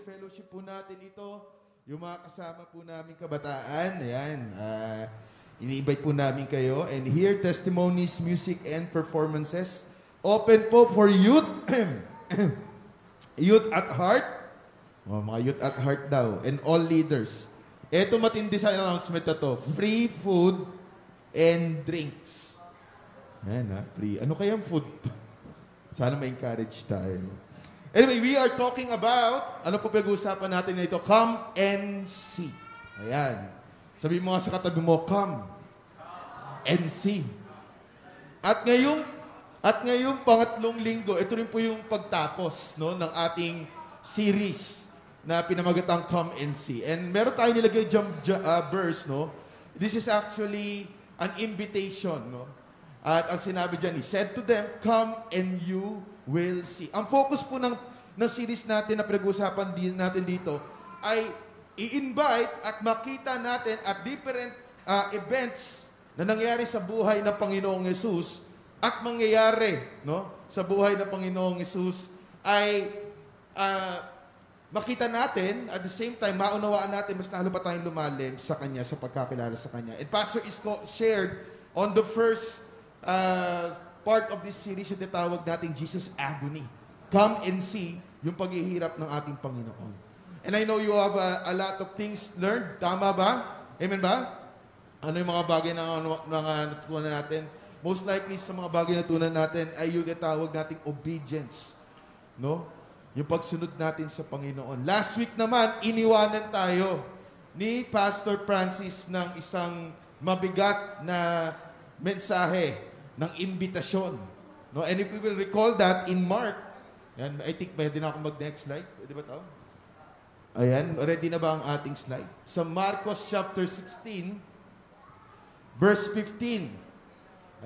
fellowship po natin ito. Yung mga kasama po namin kabataan, ayan, ah, ini-invite po namin kayo. And here, testimonies, music, and performances. Open po for youth. youth at heart. Oh, mga youth at heart daw. And all leaders. Ito matindi sa announcement na to. Free food and drinks. Ayan ha, free. Ano kayang food? Sana ma-encourage tayo. Anyway, we are talking about, ano po pinag-uusapan natin na ito? Come and see. Ayan. Sabi mo nga sa katabi mo, come and see. At ngayong, at ngayong pangatlong linggo, ito rin po yung pagtapos no, ng ating series na pinamagatang Come and See. And meron tayo nilagay jump uh, verse, no? This is actually an invitation, no? At ang sinabi dyan, he said to them, Come and you will see. Ang focus po ng, ng series natin na pinag-uusapan din natin dito ay i-invite at makita natin at different uh, events na nangyari sa buhay ng Panginoong Yesus at mangyayari no, sa buhay ng Panginoong Yesus ay uh, makita natin, at the same time, maunawaan natin, mas lalo pa tayong lumalim sa Kanya, sa pagkakilala sa Kanya. And Pastor Isko shared on the first uh, part of this series yung tinatawag nating Jesus Agony. Come and see yung paghihirap ng ating Panginoon. And I know you have a, a lot of things learned. Tama ba? Amen ba? Ano yung mga bagay na, na, na, na natutunan natin? Most likely sa mga bagay na natutunan natin ay yung tinatawag nating obedience. No? Yung pagsunod natin sa Panginoon. Last week naman, iniwanan tayo ni Pastor Francis ng isang mabigat na mensahe ng imbitasyon. No? And if we will recall that in Mark, yan, I think pwede na ako mag-next slide. Pwede ba ito? Ayan, ready na ba ang ating slide? Sa Marcos chapter 16, verse 15.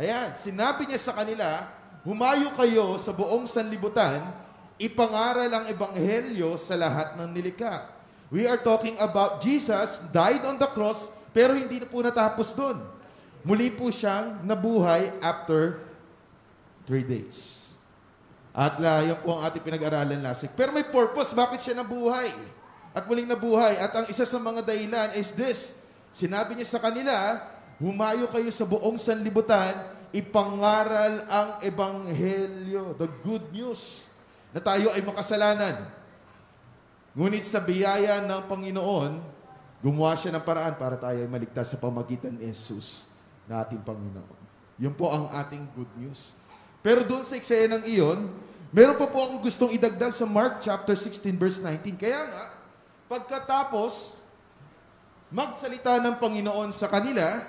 Ayan, sinabi niya sa kanila, Humayo kayo sa buong sanlibutan, ipangaral ang ebanghelyo sa lahat ng nilikha. We are talking about Jesus died on the cross, pero hindi na po natapos doon. Muli po siyang nabuhay after three days. At uh, yun po ang ating pinag-aralan last week. Pero may purpose, bakit siya nabuhay? At muling nabuhay. At ang isa sa mga dahilan is this. Sinabi niya sa kanila, humayo kayo sa buong sanlibutan, ipangaral ang ebanghelyo, the good news, na tayo ay makasalanan. Ngunit sa biyaya ng Panginoon, gumawa siya ng paraan para tayo ay maligtas sa pamagitan ni Jesus na ating Panginoon. Yun po ang ating good news. Pero doon sa eksenang iyon, meron pa po akong gustong idagdag sa Mark chapter 16 verse 19. Kaya nga, pagkatapos magsalita ng Panginoon sa kanila,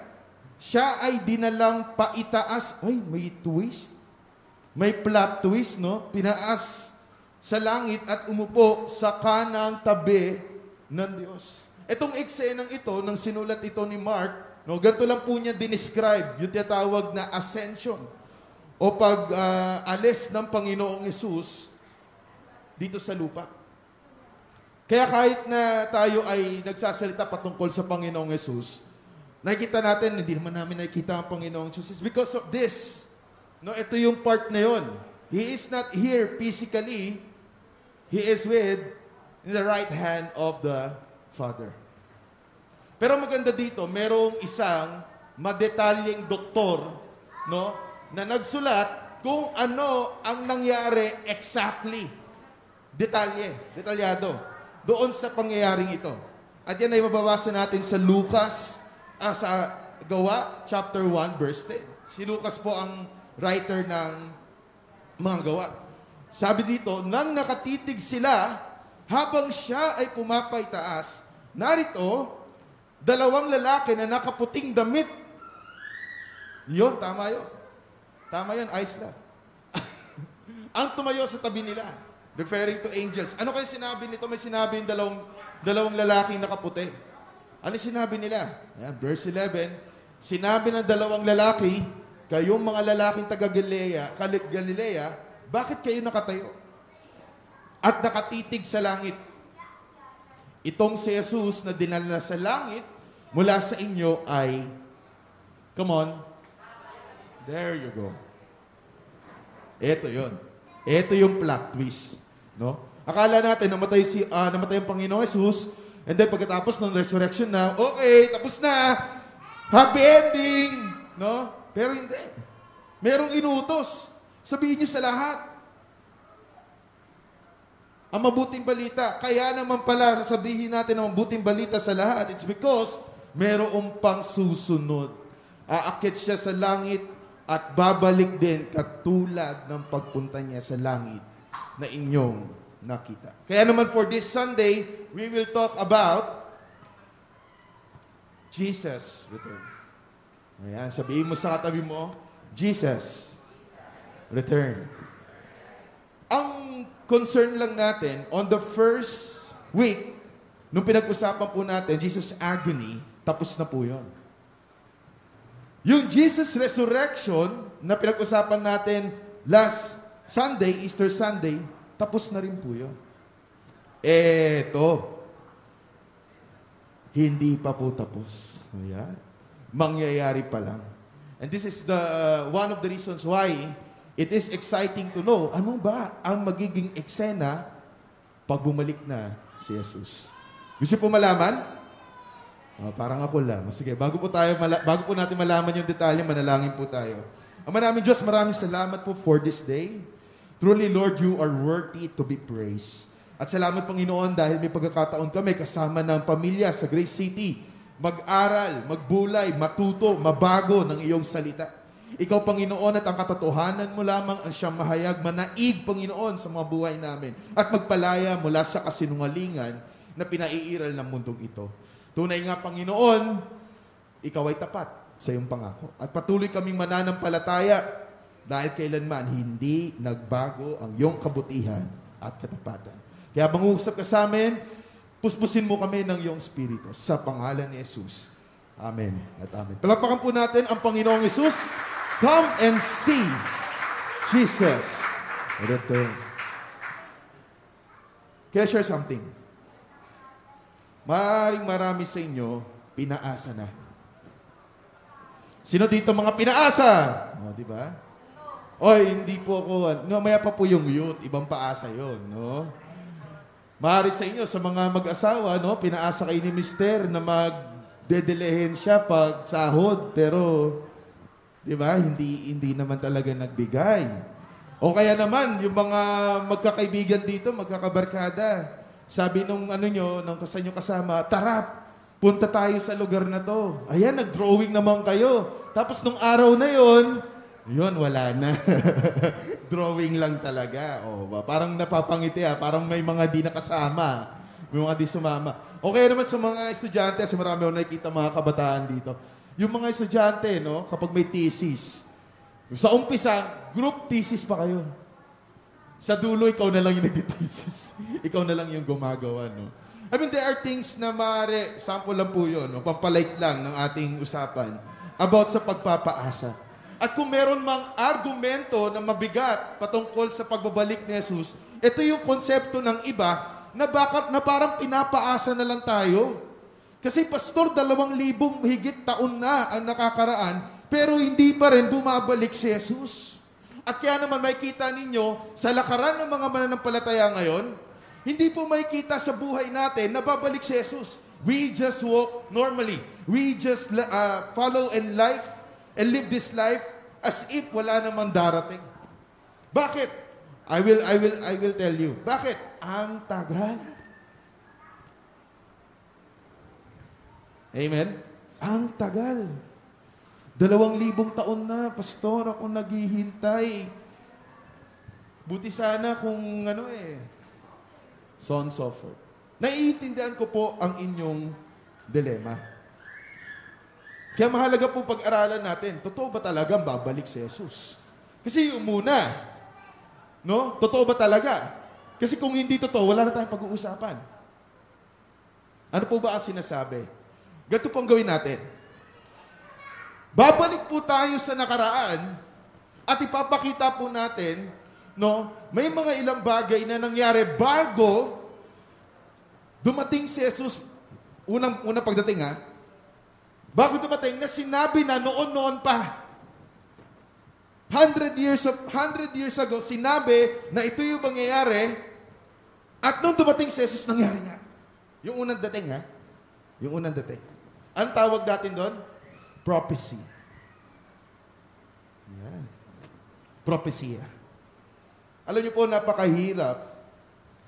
siya ay dinalang paitaas. Ay, may twist. May plot twist, no? Pinaas sa langit at umupo sa kanang tabi ng Diyos. Itong eksenang ito, nang sinulat ito ni Mark, no, ganito lang po niya dinescribe yung tinatawag na ascension o pag-alis uh, ng Panginoong Yesus dito sa lupa. Kaya kahit na tayo ay nagsasalita patungkol sa Panginoong Yesus, nakikita natin, hindi naman namin nakikita ang Panginoong Jesus. Because of this, no, ito yung part na yon. He is not here physically. He is with in the right hand of the Father. Pero maganda dito, merong isang madetalyeng doktor, no, na nagsulat kung ano ang nangyari exactly. Detalye, detalyado, doon sa pangyayaring ito. At yan ay mababasa natin sa Lucas, ah, sa Gawa, chapter 1, verse 10. Si Lucas po ang writer ng mga gawa. Sabi dito, nang nakatitig sila, habang siya ay pumapay taas, narito, dalawang lalaki na nakaputing damit. Yun, tama yun. Tama yun, lang. ang tumayo sa tabi nila, referring to angels. Ano kayo sinabi nito? May sinabi yung dalawang, dalawang lalaking nakaputi. Ano sinabi nila? Ayan, verse 11, sinabi ng dalawang lalaki, kayong mga lalaking taga Galilea, Galilea, bakit kayo nakatayo? At nakatitig sa langit. Itong si Jesus na dinala sa langit mula sa inyo ay, come on, there you go. Ito yon. Ito yung plot twist. No? Akala natin namatay si ah, namatay ang Panginoong Jesus and then pagkatapos ng resurrection na, okay, tapos na. Happy ending, no? Pero hindi. Merong inutos. Sabihin niyo sa lahat. Ang mabuting balita. Kaya naman pala sasabihin natin ang mabuting balita sa lahat. It's because merong pang susunod. Aakit siya sa langit at babalik din katulad ng pagpunta niya sa langit na inyong nakita. Kaya naman for this Sunday, we will talk about Jesus return. Ayan, sabihin mo sa katabi mo, Jesus return. Ang concern lang natin, on the first week, nung pinag-usapan po natin, Jesus agony, tapos na po yun. Yung Jesus resurrection na pinag-usapan natin last Sunday, Easter Sunday, tapos na rin po yun. Eto, hindi pa po tapos. Ayan. Mangyayari pa lang. And this is the one of the reasons why it is exciting to know ano ba ang magiging eksena pag bumalik na si Jesus. Gusto po malaman? Oh, parang ako lang. Sige, bago po tayo bago po natin malaman yung detalye, manalangin po tayo. Ang maraming Diyos, maraming salamat po for this day. Truly, Lord, you are worthy to be praised. At salamat, Panginoon, dahil may pagkakataon kami kasama ng pamilya sa Grace City. Mag-aral, magbulay, matuto, mabago ng iyong salita. Ikaw, Panginoon, at ang katotohanan mo lamang ang siyang mahayag, manaig, Panginoon, sa mga buhay namin. At magpalaya mula sa kasinungalingan na pinaiiral ng mundong ito. Tunay nga, Panginoon, ikaw ay tapat sa iyong pangako. At patuloy kaming mananampalataya dahil kailanman hindi nagbago ang iyong kabutihan at katapatan. Kaya mangusap ka sa amin, puspusin mo kami ng iyong Espiritu sa pangalan ni Jesus. Amen at amen. Palakpakan po natin ang Panginoong Jesus. Come and see Jesus return. Can I share something? Maaaring marami sa inyo, pinaasa na. Sino dito mga pinaasa? O, di ba? Oy, hindi po ako, no, maya pa po yung youth, ibang paasa yon, no? Maaari sa inyo, sa mga mag-asawa, no, pinaasa kayo ni mister na magdedelehin siya pag sahod, pero, di ba, hindi, hindi naman talaga nagbigay. O kaya naman, yung mga magkakaibigan dito, magkakabarkada, sabi nung ano nyo, ng kasanyo kasama, tara, punta tayo sa lugar na to. Ayan, nag-drawing naman kayo. Tapos nung araw na yon, yun, wala na. Drawing lang talaga. O, ba? Parang napapangiti ah. Parang may mga di nakasama. May mga di sumama. O kaya naman sa mga estudyante, kasi marami ako nakikita mga kabataan dito. Yung mga estudyante, no, kapag may thesis, sa umpisa, group thesis pa kayo. Sa dulo, ikaw na lang yung nag-thesis. ikaw na lang yung gumagawa, no? I mean, there are things na maaari, sample lang po yun, no? pampalight lang ng ating usapan about sa pagpapaasa. At kung meron mang argumento na mabigat patungkol sa pagbabalik ni Jesus, ito yung konsepto ng iba na bakit na parang pinapaasa na lang tayo. Kasi pastor, dalawang libong higit taon na ang nakakaraan, pero hindi pa rin bumabalik si Jesus. At kaya naman makikita ninyo, sa lakaran ng mga mananampalataya ngayon, hindi po makikita sa buhay natin na babalik si Jesus. We just walk normally. We just uh, follow in life and live this life as if wala namang darating. Bakit? I will I will I will tell you. Bakit? Ang tagal. Amen. Ang tagal. Dalawang libong taon na, pastor, ako naghihintay. Buti sana kung ano eh, so on so forth. Naiintindihan ko po ang inyong dilema. Kaya mahalaga po pag-aralan natin, totoo ba talaga babalik si Jesus? Kasi yung muna, no? Totoo ba talaga? Kasi kung hindi totoo, wala na tayong pag-uusapan. Ano po ba ang sinasabi? Ganito pong gawin natin. Babalik po tayo sa nakaraan at ipapakita po natin, no, may mga ilang bagay na nangyari bago dumating si Jesus, unang, unang pagdating ha, bago dumating na sinabi na noon-noon pa, 100 years of 100 years ago sinabi na ito yung mangyayari At nung dumating si Jesus, nangyari nga. Yung unang dating, ha? Yung unang dating. Anong tawag natin doon? Prophecy. Yan. Propesya. Alam niyo po, napakahirap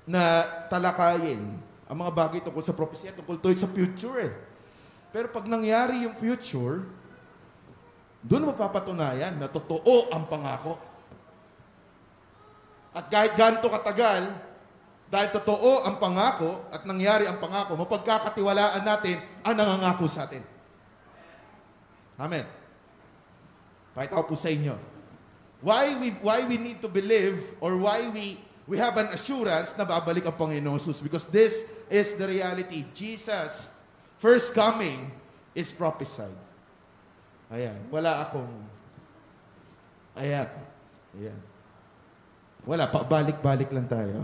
na talakayin ang mga bagay tungkol sa propesya, tungkol to sa future eh. Pero pag nangyari yung future, doon mapapatunayan na totoo ang pangako. At kahit ganito katagal, dahil totoo ang pangako at nangyari ang pangako, mapagkakatiwalaan natin ang nangangako sa atin. Amen. Pakita ko po sa inyo. Why we, why we need to believe or why we, we have an assurance na babalik ang Panginoon Jesus? Because this is the reality. Jesus, first coming, is prophesied. Ayan. Wala akong... Ayan. Ayan. Wala. Pabalik-balik lang tayo.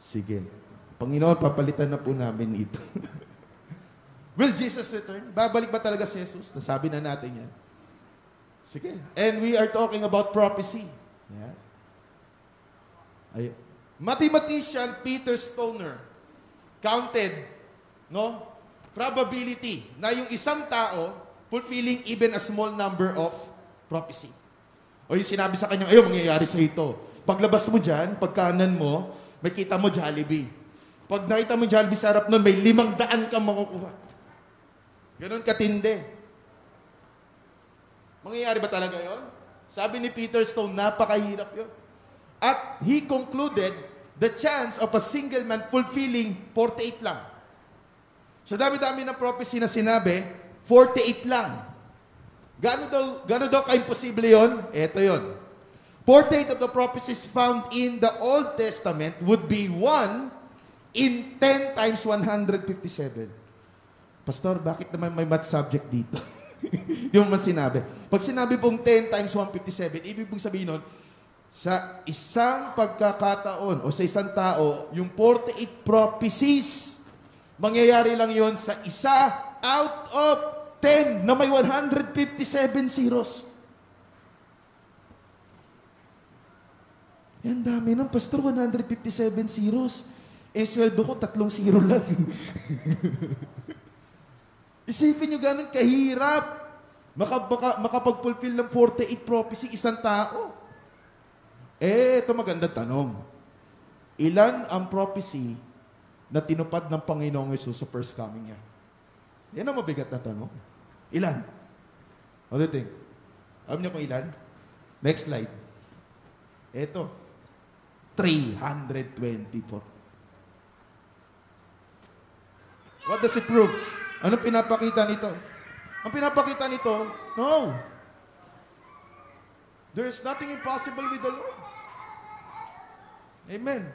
Sige. Panginoon, papalitan na po namin ito. Will Jesus return? Babalik ba talaga si Jesus? Nasabi na natin yan. Sige. And we are talking about prophecy. Yeah. Ay, mathematician Peter Stoner counted, no? Probability na yung isang tao fulfilling even a small number of prophecy. O yung sinabi sa kanya, ayun, mangyayari sa ito. Paglabas mo dyan, pagkanan mo, may kita mo Jollibee. Pag nakita mo Jollibee sa harap nun, may limang daan kang makukuha. Ganon katindi. Mangyayari ba talaga yon? Sabi ni Peter Stone, napakahirap yon. At he concluded, the chance of a single man fulfilling 48 lang. Sa dami-dami ng prophecy na sinabi, 48 lang. Gano'n daw, gano'n daw ka-imposible yun? Ito yon. 48 of the prophecies found in the Old Testament would be one in 10 times 157. Pastor, bakit naman may math subject dito? Di mo man sinabi. Pag sinabi pong 10 times 157, ibig pong sabihin nun, sa isang pagkakataon o sa isang tao, yung 48 prophecies, mangyayari lang yon sa isa out of 10 na may 157 zeros. Yan dami nun, Pastor, 157 zeros. Eh, sweldo ko, tatlong zero lang. Isipin nyo ganun kahirap. Maka, maka, makapag-fulfill ng 48 prophecy isang tao. Eh, ito magandang tanong. Ilan ang prophecy na tinupad ng Panginoong Yesus sa first coming niya? Yan ang mabigat na tanong. Ilan? What do you think? Alam niyo kung ilan? Next slide. Ito. 324. What does it prove? Ano pinapakita nito? Ang pinapakita nito, no. There is nothing impossible with the Lord. Amen.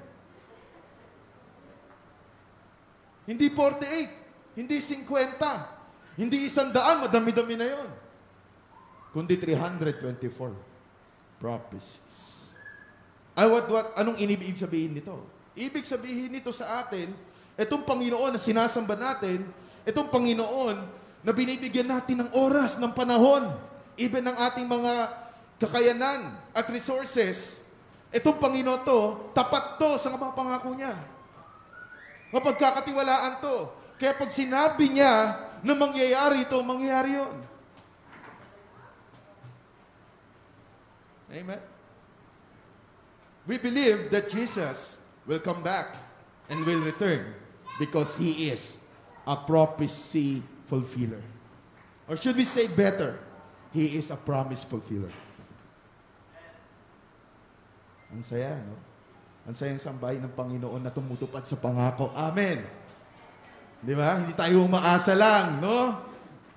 Hindi 48, hindi 50, hindi isang daan, madami-dami na yon. Kundi 324 prophecies. Ay, what, what, anong inibig sabihin nito? Ibig sabihin nito sa atin, itong Panginoon na sinasamba natin, itong Panginoon na binibigyan natin ng oras, ng panahon, even ng ating mga kakayanan at resources, itong Panginoon to, tapat to sa mga pangako niya. Mapagkakatiwalaan to. Kaya pag sinabi niya na mangyayari ito, mangyayari yon. Amen? We believe that Jesus will come back and will return because He is a prophecy fulfiller. Or should we say better, He is a promise fulfiller. Ang saya, no? Ang sayang sambahin ng Panginoon na tumutupad sa pangako. Amen. Di ba? Hindi tayo umaasa lang, no?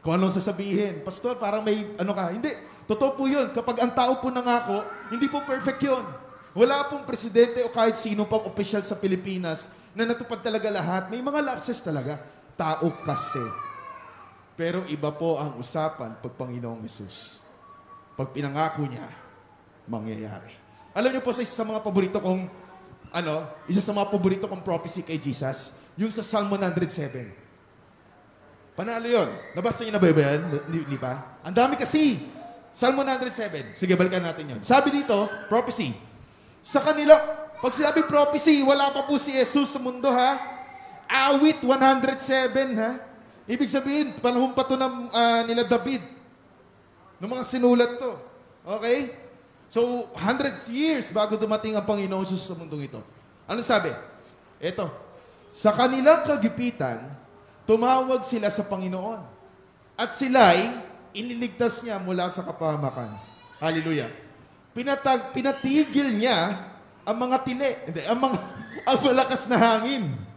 Kung anong sasabihin. Pastor, parang may ano ka. Hindi. Totoo po yun. Kapag ang tao po nangako, hindi po perfect yun. Wala pong presidente o kahit sino pang opisyal sa Pilipinas na natupad talaga lahat. May mga lapses talaga. Tao kasi. Pero iba po ang usapan pag Panginoong Yesus. Pag pinangako niya, mangyayari. Alam niyo po sa isa sa mga paborito kong ano, isa sa mga paborito kong prophecy kay Jesus, yung sa Psalm 107. Panalo yun. Nabasa niyo na ba yan? Hindi pa? Ang dami kasi. Psalm 107. Sige, balikan natin yun. Sabi dito, prophecy. Sa kanila, Pag sinabi prophecy, wala pa po si Jesus sa mundo ha. Awit 107 ha. Ibig sabihin, panahon pa to ng ah, nila David. Ng mga sinulat to. Okay? So, hundreds years bago dumating ang Panginoon Jesus sa mundong ito. Ano sabi? Ito. Sa kanilang kagipitan, tumawag sila sa Panginoon. At sila'y iniligtas niya mula sa kapahamakan. Hallelujah. Pinatag, pinatigil niya ang mga tili, hindi, ang mga ang malakas na hangin.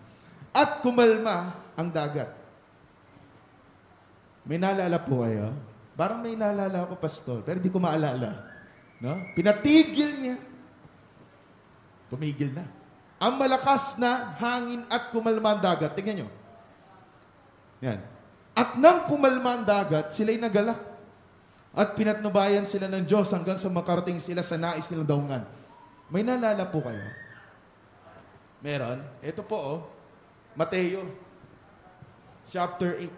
At kumalma ang dagat. May naalala po kayo? Parang may naalala ako, Pastor, pero di ko maalala. No? Pinatigil niya. Tumigil na. Ang malakas na hangin at kumalma ang dagat. Tingnan nyo. Yan. At nang kumalma ang dagat, sila'y nagalak. At pinatnubayan sila ng Diyos hanggang sa makarating sila sa nais nilang daungan. May naalala po kayo? Meron? Ito po oh. Mateo. Chapter 8.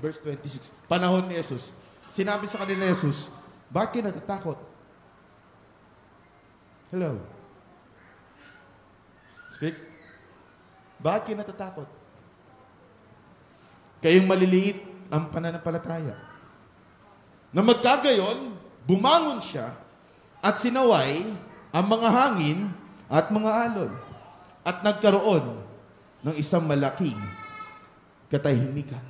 Verse 26. Panahon ni Jesus. Sinabi sa kanila ni Jesus, Bakit kayo natatakot? Hello? Speak. Bakit kayo natatakot? Kayong maliliit ang pananampalataya. Na magkagayon, bumangon siya at sinaway ang mga hangin at mga alon at nagkaroon ng isang malaking katahimikan.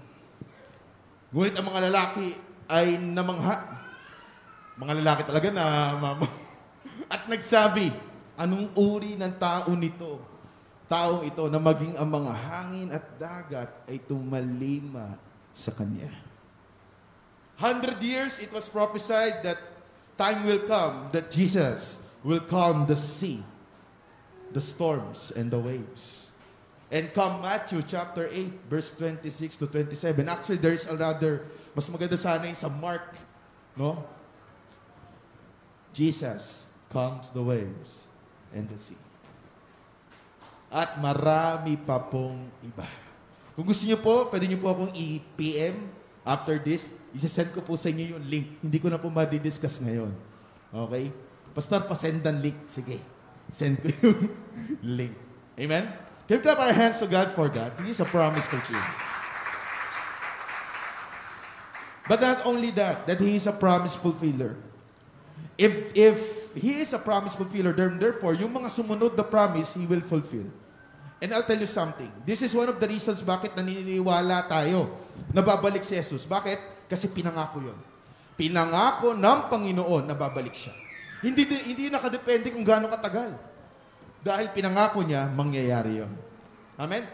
Ngunit ang mga lalaki ay namangha. Mga lalaki talaga na mama. At nagsabi, anong uri ng tao nito? Taong ito na maging ang mga hangin at dagat ay tumalima sa kanya. Hundred years it was prophesied that time will come that Jesus will calm the sea, the storms, and the waves. And come Matthew chapter 8, verse 26 to 27. Actually, there is a rather, mas maganda sana yung sa Mark, no? Jesus calms the waves and the sea. At marami pa pong iba. Kung gusto niyo po, pwede niyo po akong i-PM after this. Isasend ko po sa inyo yung link. Hindi ko na po madidiscuss ngayon. Okay? Pastor, pasend ang link. Sige. Send ko yung link. Amen? Can we clap our hands to God for that? He is a promise fulfiller. But not only that, that He is a promise fulfiller. If, if He is a promise fulfiller, then therefore, yung mga sumunod na promise, He will fulfill. And I'll tell you something. This is one of the reasons bakit naniniwala tayo na babalik si Jesus. Bakit? Kasi pinangako yon. Pinangako ng Panginoon na babalik siya. Hindi, hindi nakadepende kung gaano katagal. Dahil pinangako niya, mangyayari yon. Amen?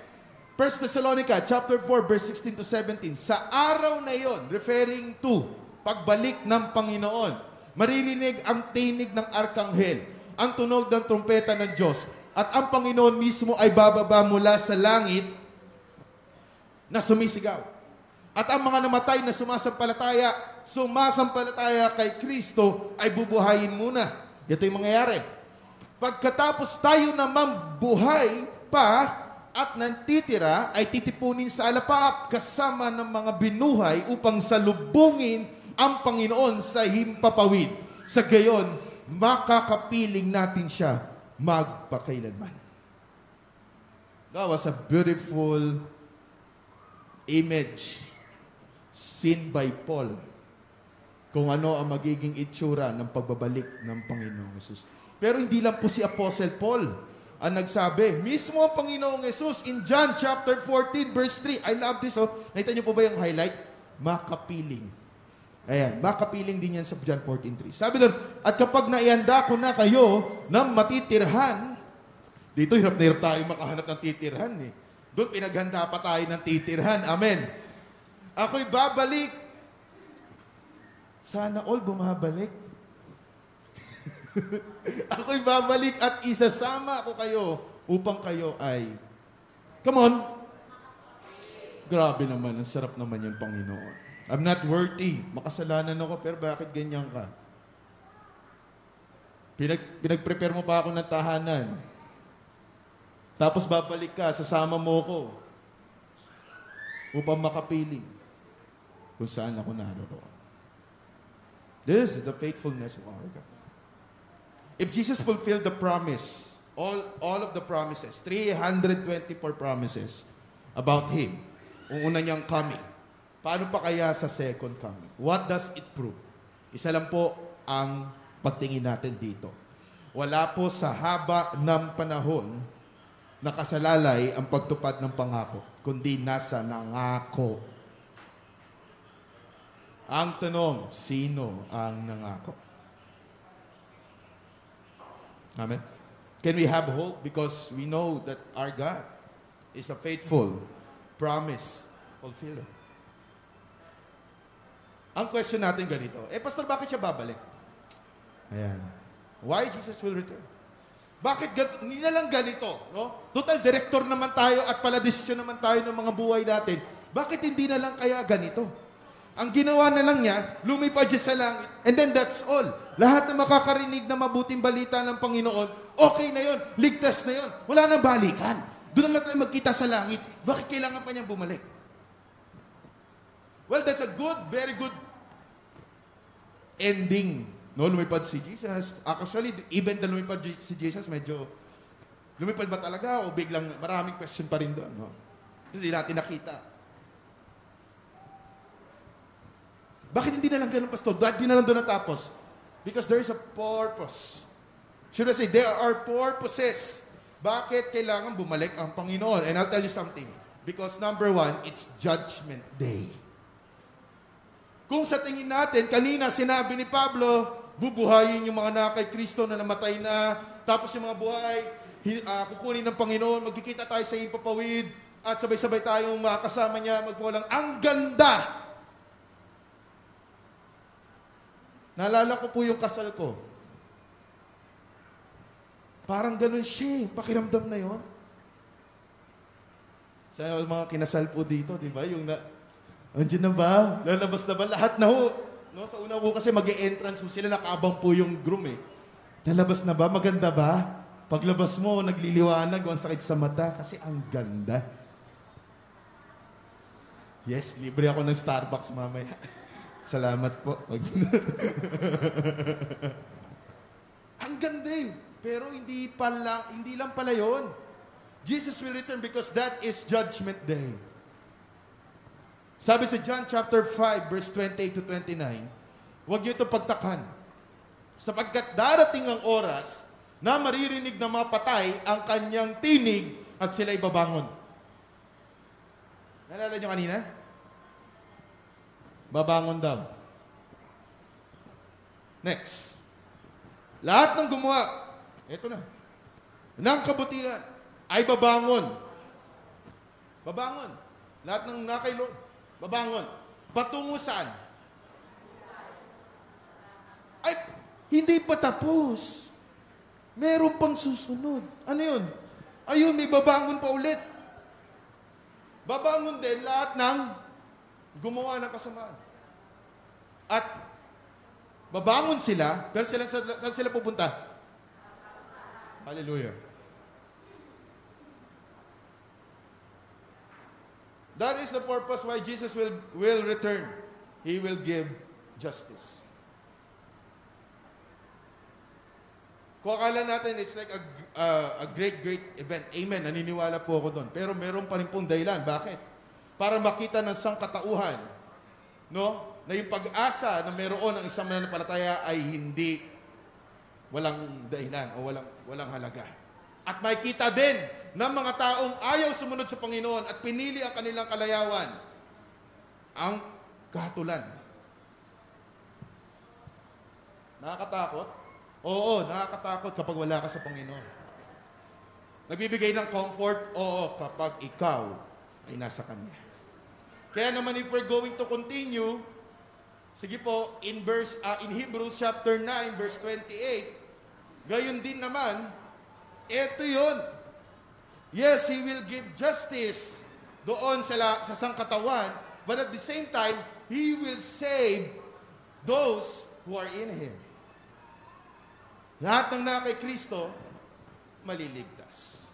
1 Thessalonica chapter 4 verse 16 to 17. Sa araw na yon, referring to pagbalik ng Panginoon, maririnig ang tinig ng arkanghel, ang tunog ng trumpeta ng Diyos, at ang Panginoon mismo ay bababa mula sa langit na sumisigaw. At ang mga namatay na sumasampalataya, sumasampalataya kay Kristo ay bubuhayin muna. Ito yung mangyayari. Pagkatapos tayo naman buhay pa at nantitira ay titipunin sa alapaap kasama ng mga binuhay upang salubungin ang Panginoon sa himpapawid. Sa gayon, makakapiling natin siya magpakailanman. That was a beautiful image seen by Paul kung ano ang magiging itsura ng pagbabalik ng Panginoong Yesus. Pero hindi lang po si Apostle Paul ang nagsabi. Mismo ang Panginoong Yesus in John chapter 14 verse 3. I love this. Oh. Nakita niyo po ba yung highlight? Makapiling. Ayan, makapiling din yan sa John 14.3. Sabi doon, at kapag naihanda ko na kayo ng matitirhan, dito hirap na hirap tayo makahanap ng titirhan eh. Doon pinaghanda pa tayo ng titirhan. Amen. Ako'y babalik. Sana all bumabalik. Ako'y babalik at isasama ko kayo upang kayo ay, come on, grabe naman, ang sarap naman yung Panginoon. I'm not worthy. Makasalanan ako, pero bakit ganyan ka? Pinag, pinag-prepare mo pa ako ng tahanan. Tapos babalik ka, sasama mo ko upang makapiling kung saan ako naroon. This is the faithfulness of our God. If Jesus fulfilled the promise all, all of the promises, 324 promises about Him. Ang una niyang coming. Paano pa kaya sa second coming? What does it prove? Isa lang po ang pagtingin natin dito. Wala po sa haba ng panahon nakasalalay ang pagtupad ng pangako, kundi nasa nangako. Ang tanong, sino ang nangako? Amen? Can we have hope? Because we know that our God is a faithful promise fulfiller. Ang question natin ganito, eh pastor, bakit siya babalik? Ayan. Why Jesus will return? Bakit gan- hindi na lang ganito, no? Total director naman tayo at pala desisyon naman tayo ng mga buhay natin. Bakit hindi na lang kaya ganito? Ang ginawa na lang niya, lumipad siya sa langit, and then that's all. Lahat na makakarinig na mabuting balita ng Panginoon, okay na yon, ligtas na yon, wala nang balikan. Doon na tayo magkita sa langit. Bakit kailangan pa niyang bumalik? Well, that's a good, very good ending. No, lumipad si Jesus. Actually, even the lumipad si Jesus, medyo lumipad ba talaga o biglang maraming question pa rin doon. No? Hindi natin nakita. Bakit hindi na lang ganun, Pastor? Bakit di na lang doon natapos? Because there is a purpose. Should I say, there are purposes. Bakit kailangan bumalik ang Panginoon? And I'll tell you something. Because number one, it's Judgment Day. Kung sa tingin natin, kanina sinabi ni Pablo, bubuhayin yung mga na kay Kristo na namatay na, tapos yung mga buhay, ah, kukunin ng Panginoon, magkikita tayo sa ipapawid, at sabay-sabay tayong makakasama niya, magpulang. Ang ganda! Naalala ko po yung kasal ko. Parang ganun siya eh. Pakiramdam na yon. Sa mga kinasal po dito, di ba? Yung na, Andiyan na ba? Lalabas na ba? Lahat na ho. No, sa una ko kasi mag entrance mo sila, nakabang po yung groom eh. Lalabas na ba? Maganda ba? Paglabas mo, nagliliwanag, ang sakit sa mata kasi ang ganda. Yes, libre ako ng Starbucks mamaya. Salamat po. ang ganda eh. Pero hindi pala, hindi lang pala yon. Jesus will return because that is judgment day. Sabi sa John chapter 5 verse 28 to 29, huwag niyo ito pagtakhan. Sapagkat darating ang oras na maririnig na mapatay ang kanyang tinig at sila'y babangon. Nalala niyo kanina? Babangon daw. Next. Lahat ng gumawa, eto na, ng kabutihan ay babangon. Babangon. Lahat ng nakay Lord, babangon. Patungo saan? Ay, hindi pa tapos. Meron pang susunod. Ano yun? Ayun, may babangon pa ulit. Babangon din lahat ng gumawa ng kasamaan. At babangon sila, pero sila, saan sila pupunta? Hallelujah. That is the purpose why Jesus will, will return. He will give justice. Kung akala natin it's like a, uh, a great, great event. Amen. Naniniwala po ako doon. Pero meron pa rin pong dahilan. Bakit? Para makita ng sangkatauhan, no? Na yung pag-asa na meron ng isang mananampalataya ay hindi walang dahilan o walang, walang halaga. At makikita din ng mga taong ayaw sumunod sa Panginoon at pinili ang kanilang kalayawan, ang kahatulan. Nakakatakot? Oo, nakakatakot kapag wala ka sa Panginoon. Nagbibigay ng comfort? Oo, kapag ikaw ay nasa Kanya. Kaya naman if we're going to continue, sige po, in verse uh, in Hebrews chapter 9 verse 28, gayon din naman, eto 'yon. Yes, He will give justice doon sa, la, sa sangkatawan, but at the same time, He will save those who are in Him. Lahat ng na kay Kristo, maliligtas.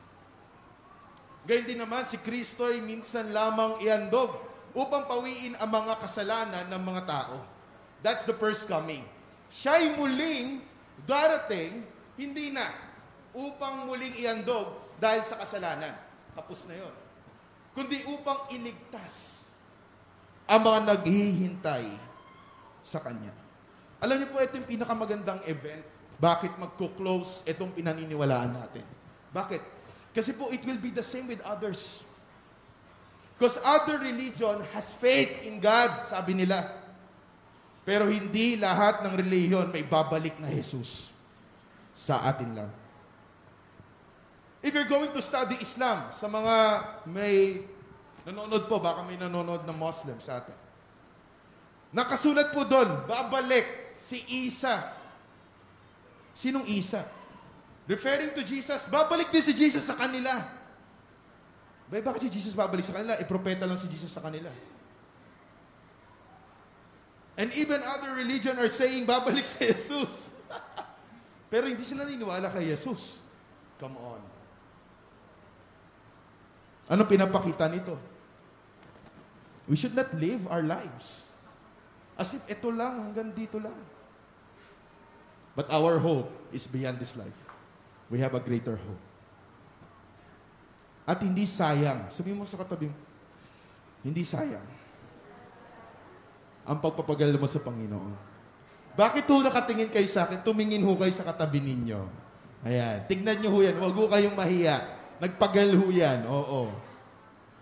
Gayun din naman, si Kristo ay minsan lamang iandog upang pawiin ang mga kasalanan ng mga tao. That's the first coming. Siya'y muling darating, hindi na upang muling iandog dahil sa kasalanan. Tapos na yon. Kundi upang iligtas ang mga naghihintay sa Kanya. Alam niyo po, ito yung pinakamagandang event. Bakit magko-close itong pinaniniwalaan natin? Bakit? Kasi po, it will be the same with others. Because other religion has faith in God, sabi nila. Pero hindi lahat ng reliyon may babalik na Jesus sa atin lang. If you're going to study Islam, sa mga may nanonood po, baka may nanonood na Muslim sa atin. Nakasulat po doon, babalik si Isa. Sinong Isa? Referring to Jesus, babalik din si Jesus sa kanila. Bay, bakit si Jesus babalik sa kanila? E, propeta lang si Jesus sa kanila. And even other religion are saying, babalik si Jesus. Pero hindi sila niniwala kay Jesus. Come on. Ano pinapakita nito? We should not live our lives as if ito lang, hanggang dito lang. But our hope is beyond this life. We have a greater hope. At hindi sayang. Sabihin mo sa katabi mo, hindi sayang ang pagpapagal mo sa Panginoon. Bakit ho nakatingin kayo sa akin? Tumingin ho kayo sa katabi ninyo. Ayan. Tignan nyo ho yan. Huwag ho kayong mahiya. Nagpagal ho yan. Oo.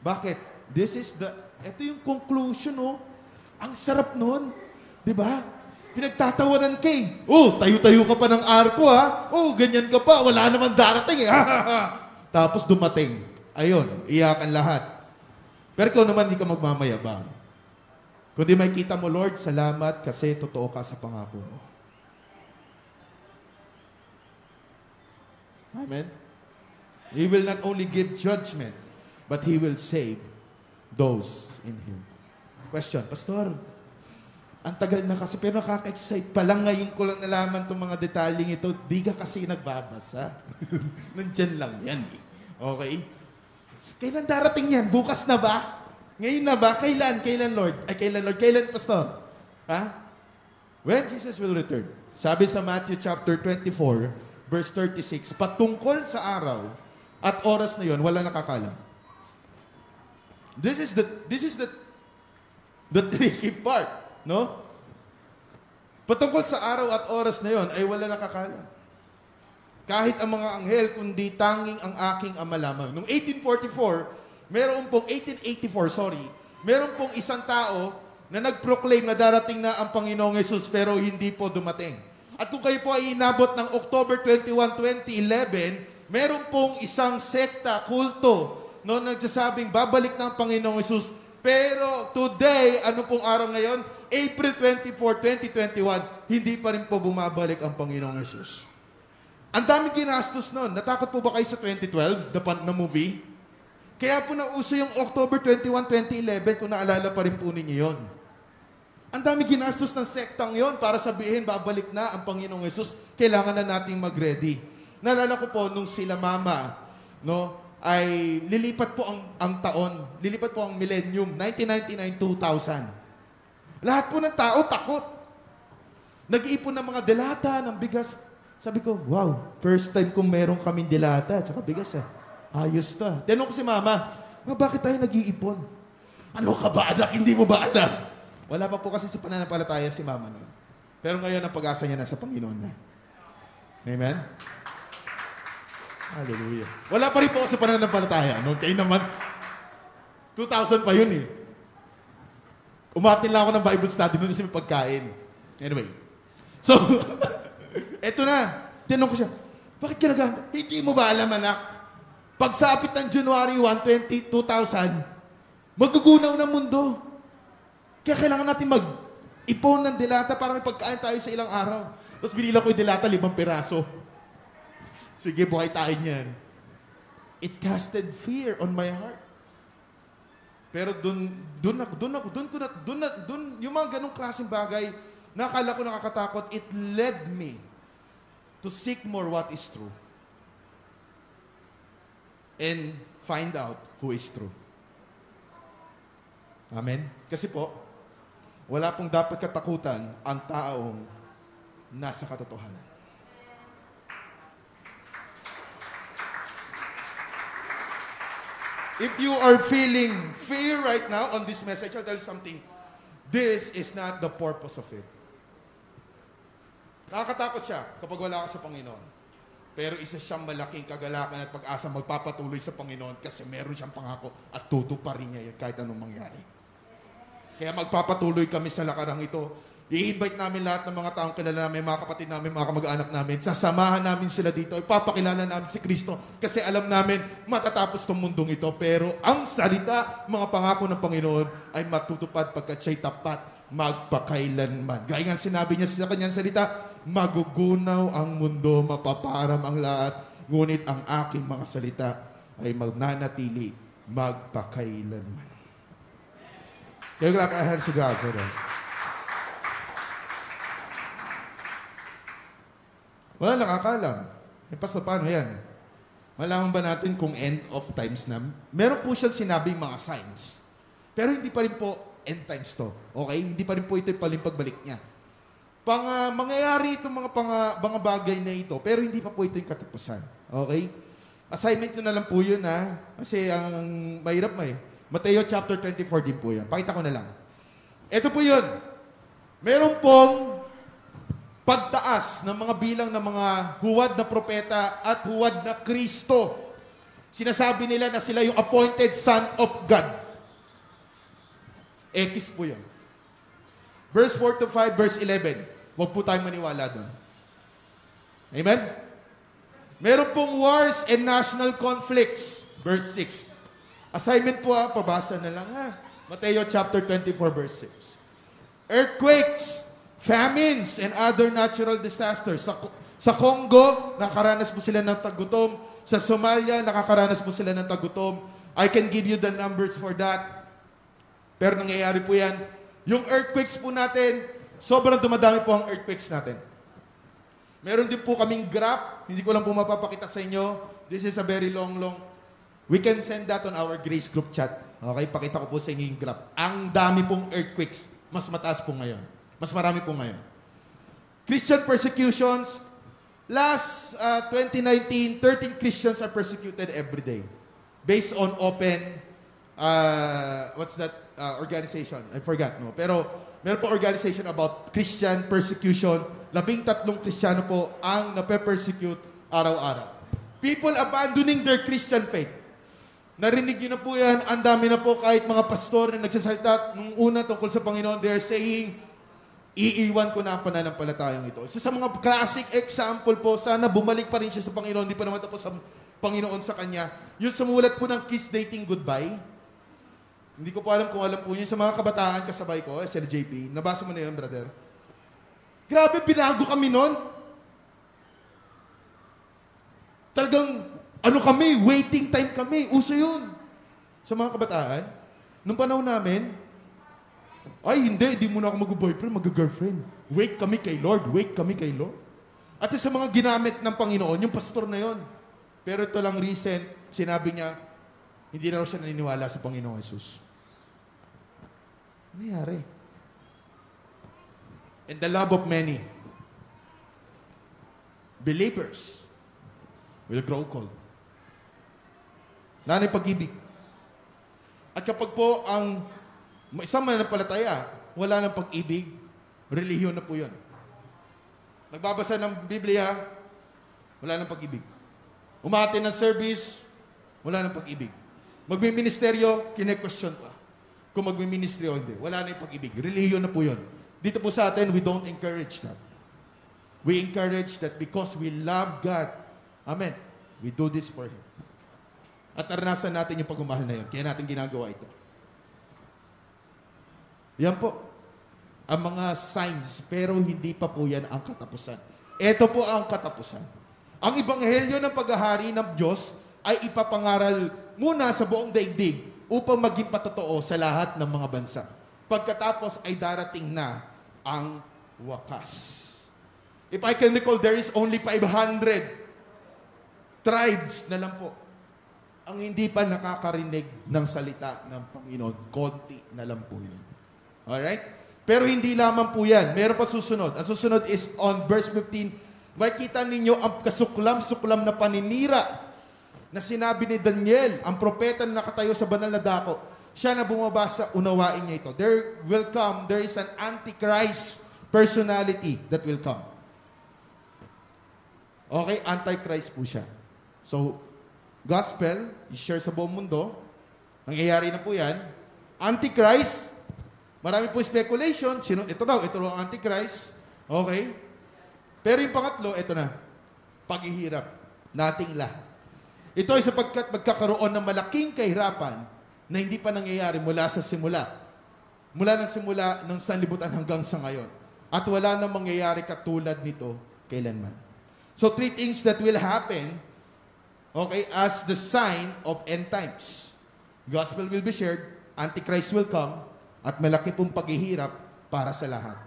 Bakit? This is the, ito yung conclusion, oh. Ang sarap nun. Di ba? Pinagtatawanan kay. Oh, tayo-tayo ka pa ng arko, ha? Oh, ganyan ka pa. Wala naman darating, eh. Tapos dumating. Ayun, iyakan lahat. Pero ikaw naman, hindi ka magmamayabang. Kundi makikita mo, Lord, salamat kasi totoo ka sa pangako mo. Amen? He will not only give judgment, but He will save those in Him. Question, Pastor, ang tagal na kasi, pero nakaka-excite. Palang ngayon ko lang nalaman itong mga detalyeng ito. Di ka kasi nagbabasa. Nandyan lang yan. eh. Okay? Kailan darating yan? Bukas na ba? Ngayon na ba? Kailan? Kailan, Lord? Ay, kailan, Lord? Kailan, Pastor? Ha? When Jesus will return. Sabi sa Matthew chapter 24, verse 36, patungkol sa araw at oras na yon, wala nakakalam. This is the this is the the tricky part, no? Patungkol sa araw at oras na yon ay wala nakakalam. Kahit ang mga anghel, kundi tanging ang aking ama lamang. Noong 1844, meron pong 1884, sorry, meron pong isang tao na nag-proclaim na darating na ang Panginoong Yesus pero hindi po dumating. At kung kayo po ay inabot ng October 21, 2011, meron pong isang sekta, kulto, no, nagsasabing babalik ang Panginoong Yesus. Pero today, ano pong araw ngayon? April 24, 2021, hindi pa rin po bumabalik ang Panginoong Yesus. Ang dami ginastos noon. Natakot po ba kayo sa 2012, the pan na movie? Kaya po nauso yung October 21, 2011, kung naalala pa rin po ninyo yun. Ang dami ginastos ng sektang yon para sabihin, babalik na ang Panginoong Yesus. Kailangan na nating mag-ready. Naalala ko po, nung sila mama, no, ay lilipat po ang, ang taon, lilipat po ang millennium, 1999-2000. Lahat po ng tao takot. Nag-iipon ng mga delata, ng bigas. Sabi ko, wow, first time kong meron kaming dilata at bigas ah. Ayos ta. Tinanong ko si mama, ma, bakit tayo nag-iipon? Ano ka ba anak? Hindi mo ba alam? Wala pa po kasi sa pananampalataya si mama noon. Pero ngayon ang pag-asa niya nasa Panginoon na. Amen? Hallelujah. Wala pa rin po sa pananampalataya. No? Kayo naman, 2000 pa yun eh. Umatin lang ako ng Bible study noon kasi may pagkain. Anyway. So, eto na. Tinanong ko siya, bakit ka nag Hindi mo ba alam, anak? Pagsapit ng January 1, 20, 2000, magugunaw ng mundo. Kaya kailangan natin mag-ipon ng dilata para may pagkain tayo sa ilang araw. Tapos binila ko yung dilata, limang piraso. Sige, buhay tayo niyan. It casted fear on my heart. Pero dun, dun ako, dun ako, dun ko na, dun na, dun, yung mga ganong klaseng bagay, na akala ko nakakatakot, it led me to seek more what is true and find out who is true. Amen? Kasi po, wala pong dapat katakutan ang taong nasa katotohanan. If you are feeling fear right now on this message, I'll tell you something. This is not the purpose of it. Nakakatakot siya kapag wala ka sa Panginoon. Pero isa siyang malaking kagalakan at pag-asa magpapatuloy sa Panginoon kasi meron siyang pangako at tutuparin niya yan kahit anong mangyari. Kaya magpapatuloy kami sa lakarang ito. I-invite namin lahat ng mga taong kilala namin, mga kapatid namin, mga kamag-anak namin. Sasamahan namin sila dito. Ipapakilala namin si Kristo kasi alam namin matatapos tong mundong ito. Pero ang salita, mga pangako ng Panginoon ay matutupad pagkat siya'y tapat magpakailanman. Gaya nga sinabi niya sa kanyang salita, magugunaw ang mundo, mapaparam ang lahat, ngunit ang aking mga salita ay magnanatili magpakailanman. Kaya hands to God. Wala nakakalam. Eh, pastor, paano yan? Malaman ba natin kung end of times na? Meron po siya sinabing mga signs. Pero hindi pa rin po end times to. Okay? Hindi pa rin po ito yung palimpagbalik niya. Pang, uh, mangyayari itong mga, pang, uh, mga bagay na ito, pero hindi pa po ito yung katapusan. Okay? Assignment nyo na lang po yun, ha? Kasi ang mahirap ma eh. Mateo chapter 24 din po yan. Pakita ko na lang. Ito po yun. Meron pong pagtaas ng mga bilang ng mga huwad na propeta at huwad na Kristo. Sinasabi nila na sila yung appointed son of God. X po yun. Verse 4 to 5, verse 11. Huwag po tayong maniwala doon. Amen? Meron pong wars and national conflicts. Verse 6. Assignment po ha, pabasa na lang ha. Mateo chapter 24, verse 6. Earthquakes, famines, and other natural disasters. Sa, sa Congo, nakaranas po sila ng tagutom. Sa Somalia, nakakaranas po sila ng tagutom. I can give you the numbers for that. Pero nangyayari po yan. Yung earthquakes po natin, sobrang dumadami po ang earthquakes natin. Meron din po kaming graph, hindi ko lang po mapapakita sa inyo. This is a very long, long. We can send that on our Grace Group chat. Okay, pakita ko po sa inyo yung graph. Ang dami pong earthquakes. Mas mataas po ngayon. Mas marami po ngayon. Christian persecutions. Last uh, 2019, 13 Christians are persecuted every day. Based on open, uh, what's that uh, organization? I forgot, no? Pero meron po organization about Christian persecution. Labing tatlong Kristiyano po ang nape-persecute araw-araw. People abandoning their Christian faith. Narinig niyo na po yan, ang dami na po kahit mga pastor na nagsasalita nung una tungkol sa Panginoon, they're saying, iiwan ko na ang pananampalatayang ito. Isa sa mga classic example po, sana bumalik pa rin siya sa Panginoon, hindi pa naman tapos sa Panginoon sa kanya. Yung sumulat po ng Kiss Dating Goodbye, hindi ko po alam kung alam po yun. Sa mga kabataan kasabay ko, SLJP, nabasa mo na yun, brother. Grabe, binago kami nun. Talagang, ano kami, waiting time kami. Uso yun. Sa mga kabataan. Nung panahon namin, ay, hindi, hindi muna ako mag-boyfriend, mag-girlfriend. Wait kami kay Lord, wait kami kay Lord. At sa mga ginamit ng Panginoon, yung pastor na yon. Pero ito lang recent, sinabi niya, hindi na raw siya naniniwala sa Panginoong Jesus. Ano nangyari? And the love of many believers will grow cold. Wala pag-ibig. At kapag po ang isang mananampalataya, wala ng pag-ibig, relihiyon na po yun. Nagbabasa ng Biblia, wala ng pag-ibig. Umate ng service, wala ng pag-ibig. Magmi-ministeryo, kine-question pa. Kung magmi-ministry o hindi, wala na yung pag-ibig. Relihiyon na po yun. Dito po sa atin, we don't encourage that. We encourage that because we love God. Amen. We do this for Him. At naranasan natin yung pagmamahal na yun. Kaya natin ginagawa ito. Yan po. Ang mga signs, pero hindi pa po yan ang katapusan. Ito po ang katapusan. Ang ibanghelyo ng paghahari ng Diyos ay ipapangaral muna sa buong daigdig upang maging patotoo sa lahat ng mga bansa. Pagkatapos ay darating na ang wakas. If I can recall, there is only 500 tribes na lang po ang hindi pa nakakarinig ng salita ng Panginoon. Konti na lang po yun. Alright? Pero hindi lamang po yan. Meron pa susunod. Ang susunod is on verse 15. Makikita ninyo ang kasuklam-suklam na paninira na sinabi ni Daniel, ang propeta na nakatayo sa banal na dako, siya na bumabasa, unawain niya ito. There will come, there is an antichrist personality that will come. Okay, antichrist po siya. So, gospel, i-share sa buong mundo, nangyayari na po yan. Antichrist, marami po speculation, sino, ito daw, ito daw ang antichrist. Okay? Pero yung pangatlo, ito na, paghihirap, nating lahat. Ito ay sapagkat magkakaroon ng malaking kahirapan na hindi pa nangyayari mula sa simula. Mula ng simula ng sanlibutan hanggang sa ngayon. At wala nang mangyayari katulad nito kailanman. So three things that will happen okay, as the sign of end times. Gospel will be shared, Antichrist will come, at malaki pong paghihirap para sa lahat.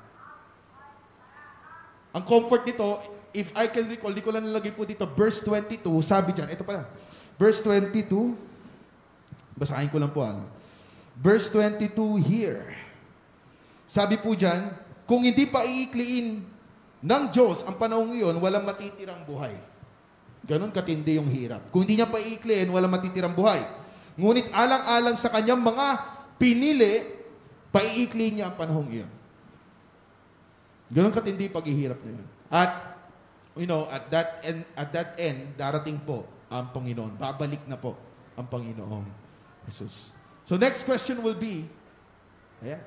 Ang comfort nito, if I can recall, di ko lang nalagay po dito, verse 22, sabi dyan, ito pala, verse 22, basahin ko lang po ano. Verse 22 here. Sabi po dyan, kung hindi pa iikliin ng Diyos ang panahong iyon, walang matitirang buhay. Ganon katindi yung hirap. Kung hindi niya pa iikliin, walang matitirang buhay. Ngunit alang-alang sa kanyang mga pinili, paiikliin niya ang panahong iyon. Ganon katindi paghihirap na yun. At, you know, at that end, at that end, darating po ang Panginoon. Babalik na po ang Panginoong Jesus. So next question will be, ayan,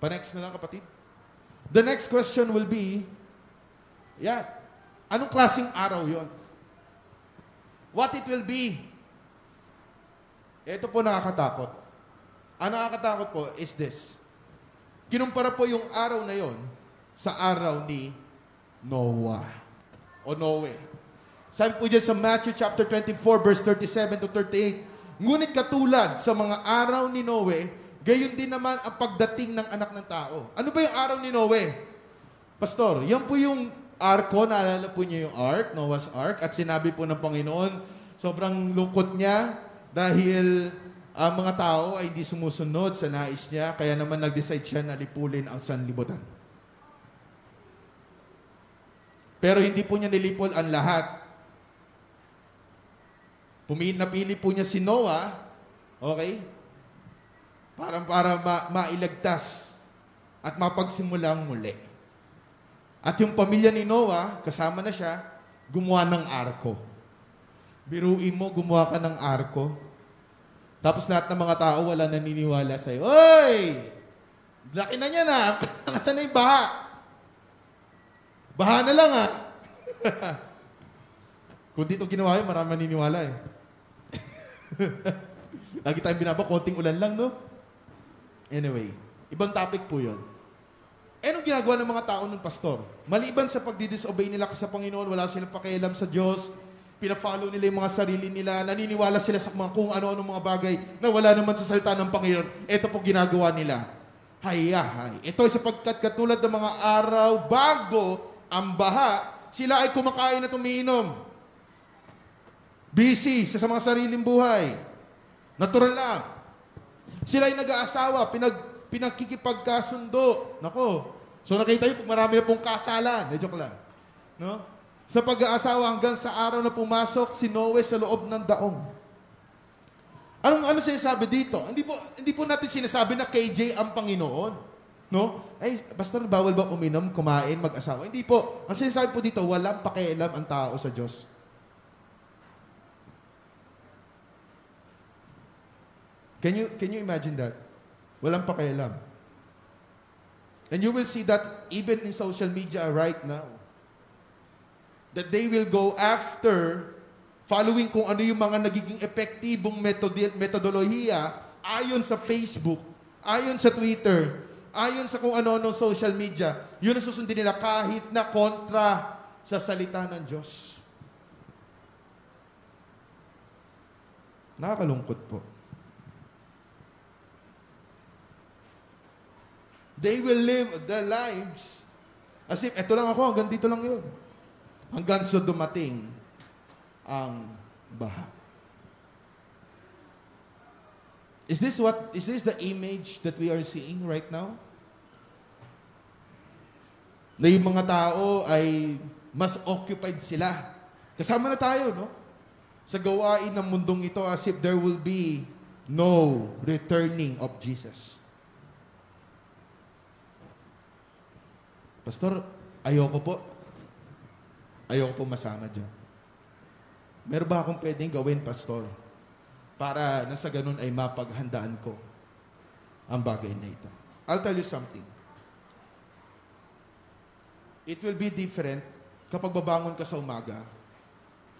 pa-next na lang kapatid. The next question will be, yeah, anong klaseng araw yon? What it will be? Ito po nakakatakot. Ang nakakatakot po is this. Kinumpara po yung araw na yon sa araw ni Noah o Noe. Sabi po dyan sa Matthew chapter 24 verse 37 to 38, Ngunit katulad sa mga araw ni Noe, gayon din naman ang pagdating ng anak ng tao. Ano ba yung araw ni Noe? Pastor, yan po yung arko, naalala po niyo yung ark, Noah's Ark, at sinabi po ng Panginoon, sobrang lungkot niya dahil ang mga tao ay hindi sumusunod sa nais niya, kaya naman nag-decide siya na lipulin ang sanlibutan. Pero hindi po niya nilipol ang lahat. Napili po niya si Noah, okay? Para, para ma, mailagtas at mapagsimulang muli. At yung pamilya ni Noah, kasama na siya, gumawa ng arko. Biruin mo, gumawa ka ng arko. Tapos lahat ng mga tao wala naniniwala sa'yo. Oy! Laki na niya na. Nasaan na yung baha? Baha na lang ah. Kung dito ginawa yun, marami naniniwala eh. Lagi tayong binaba, konting ulan lang, no? Anyway, ibang topic po yun. Eh, anong ginagawa ng mga tao ng pastor? Maliban sa pagdidisobey nila sa Panginoon, wala silang pakialam sa Diyos, pina-follow nila yung mga sarili nila, naniniwala sila sa mga kung ano-ano mga bagay na wala naman sa salita ng Panginoon. Ito po ginagawa nila. Hayahay. Ito ay sapagkat katulad ng mga araw bago ang baha, sila ay kumakain at umiinom. Busy sa mga sariling buhay. Natural lang. Sila ay nag-aasawa, pinag, pinagkikipagkasundo. Nako. So nakita niyo, marami na pong kasalan. Eh, joke lang. No? Sa pag-aasawa hanggang sa araw na pumasok si Noe sa loob ng daong. Anong ano sinasabi dito? Hindi po hindi po natin sinasabi na KJ ang Panginoon. No? Ay, basta bawal ba uminom, kumain, mag-asawa? Hindi po. Ang sinasabi po dito, walang pakialam ang tao sa Diyos. Can you can you imagine that? Walang pakialam. And you will see that even in social media right now. That they will go after following kung ano yung mga nagiging epektibong metodolohiya ayon sa Facebook, ayon sa Twitter, ayon sa kung ano-ano social media. Yun ang susundin nila kahit na kontra sa salita ng Diyos. Nakakalungkot po. They will live their lives as if, eto lang ako, hanggang dito lang yun. Hanggang sa dumating ang baha. Is this what is this the image that we are seeing right now? Na yung mga tao ay mas occupied sila. Kasama na tayo, no? sa gawain ng mundong ito as if there will be no returning of Jesus. Pastor, ayoko po. Ayoko po masama dyan. Meron ba akong pwedeng gawin, Pastor? Para na sa ganun ay mapaghandaan ko ang bagay na ito. I'll tell you something. It will be different kapag babangon ka sa umaga.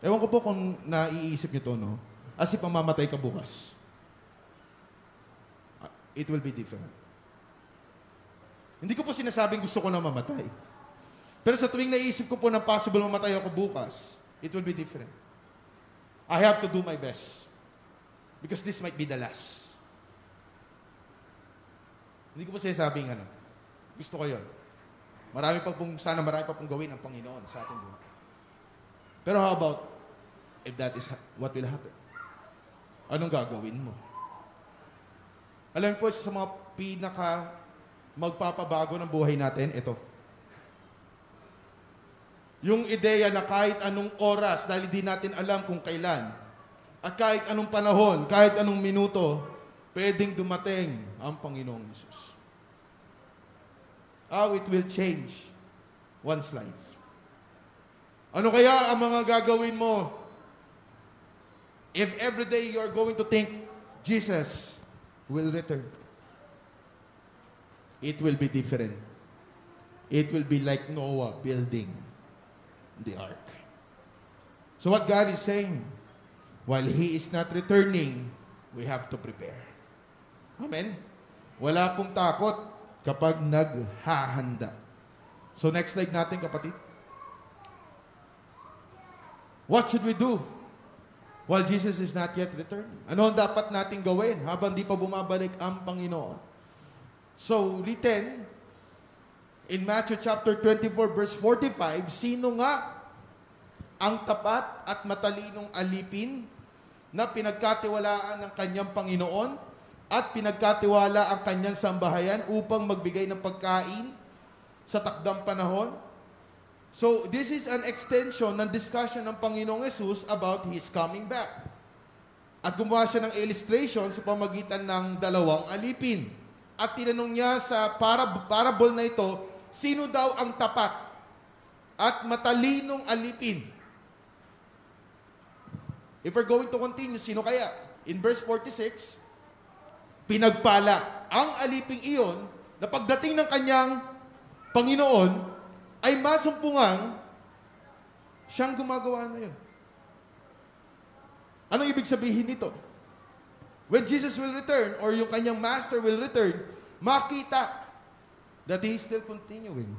Ewan ko po kung naiisip niyo to, no? As if mamamatay ka bukas. Uh, It will be different. Hindi ko po sinasabing gusto ko na mamatay. Pero sa tuwing naisip ko po na possible mamatay ako bukas, it will be different. I have to do my best. Because this might be the last. Hindi ko po sinasabing ano. Gusto ko yun. Marami pa pong, sana marami pa pong gawin ang Panginoon sa ating buhay. Pero how about if that is ha- what will happen? Anong gagawin mo? Alam mo po, sa mga pinaka magpapabago ng buhay natin, ito. Yung ideya na kahit anong oras, dahil di natin alam kung kailan, at kahit anong panahon, kahit anong minuto, pwedeng dumating ang Panginoong Yesus. How it will change one's life. Ano kaya ang mga gagawin mo if every day you're going to think, Jesus will return? It will be different. It will be like Noah building the ark. So what God is saying, while He is not returning, we have to prepare. Amen? Wala pong takot kapag naghahanda. So next slide natin kapatid. What should we do while Jesus is not yet returned? Ano ang dapat nating gawin habang di pa bumabalik ang Panginoon? So, written in Matthew chapter 24 verse 45, sino nga ang tapat at matalinong alipin na pinagkatiwalaan ng kanyang Panginoon at pinagkatiwala ang kanyang sambahayan upang magbigay ng pagkain sa takdang panahon? So, this is an extension ng discussion ng Panginoong Yesus about His coming back. At gumawa siya ng illustration sa pamagitan ng dalawang alipin. At tinanong niya sa parab- parable na ito, sino daw ang tapat at matalinong alipin? If we're going to continue, sino kaya? In verse 46, pinagpala ang aliping iyon na pagdating ng kanyang Panginoon ay masumpungang siyang gumagawa na yun. Anong ibig sabihin nito? When Jesus will return or yung kanyang master will return, makita that He is still continuing.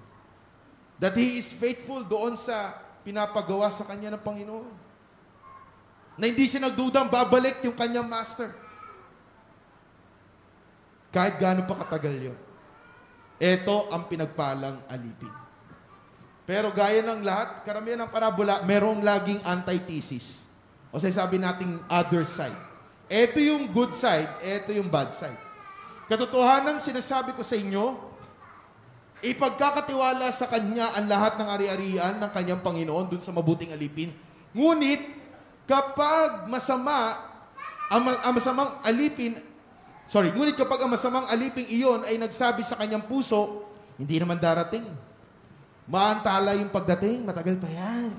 That He is faithful doon sa pinapagawa sa kanya ng Panginoon. Na hindi siya nagdudang babalik yung kanyang master. Kahit gaano pa katagal yun. Ito ang pinagpalang alipin. Pero gaya ng lahat, karamihan ng parabola, merong laging antithesis. O sa sabi nating other side. Ito yung good side, ito yung bad side. Katotohanan sinasabi ko sa inyo, ipagkakatiwala sa Kanya ang lahat ng ari-arian ng Kanyang Panginoon dun sa mabuting alipin. Ngunit, kapag masama, ang, ang masamang alipin, sorry, ngunit kapag ang masamang aliping iyon ay nagsabi sa kanyang puso, hindi naman darating. Maantala yung pagdating, matagal pa yan.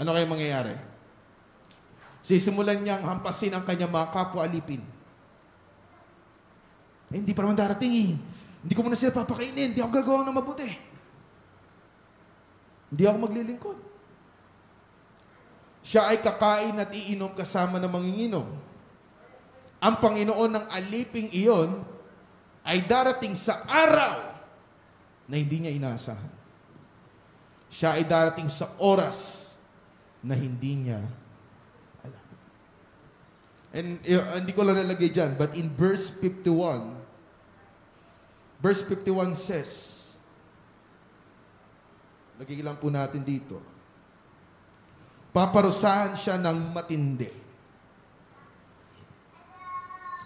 Ano kaya mangyayari? Sisimulan niyang hampasin ang kanyang mga kapwa alipin. Eh, hindi pa naman darating eh. Hindi ko muna sila papakainin. Hindi ako gagawa ng mabuti. Hindi ako maglilingkod. Siya ay kakain at iinom kasama ng manginginom. Ang Panginoon ng aliping iyon ay darating sa araw na hindi niya inaasahan. Siya ay darating sa oras na hindi niya alam. And uh, hindi ko lang nalagay dyan, but in verse 51, verse 51 says, lang po natin dito, paparusahan siya ng matindi.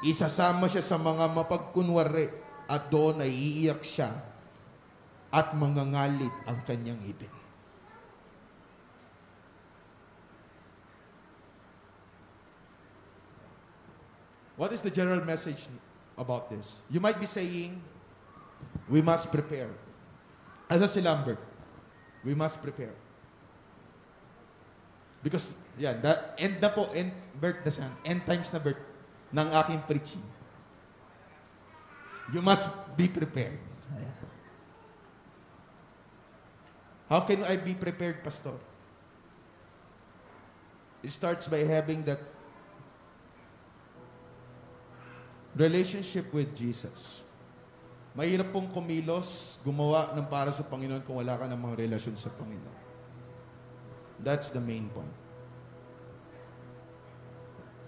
Isasama siya sa mga mapagkunwari at doon ay iiyak siya at mangangalit ang kanyang ibig. What is the general message about this? You might be saying, we must prepare. As a si Lambert, we must prepare. Because, yan, the end na po, end, Bert na siya, end times na Bert, ng aking preaching. You must be prepared. How can I be prepared, Pastor? It starts by having that relationship with Jesus. Mahirap pong kumilos, gumawa ng para sa Panginoon kung wala ka ng mga relasyon sa Panginoon. That's the main point.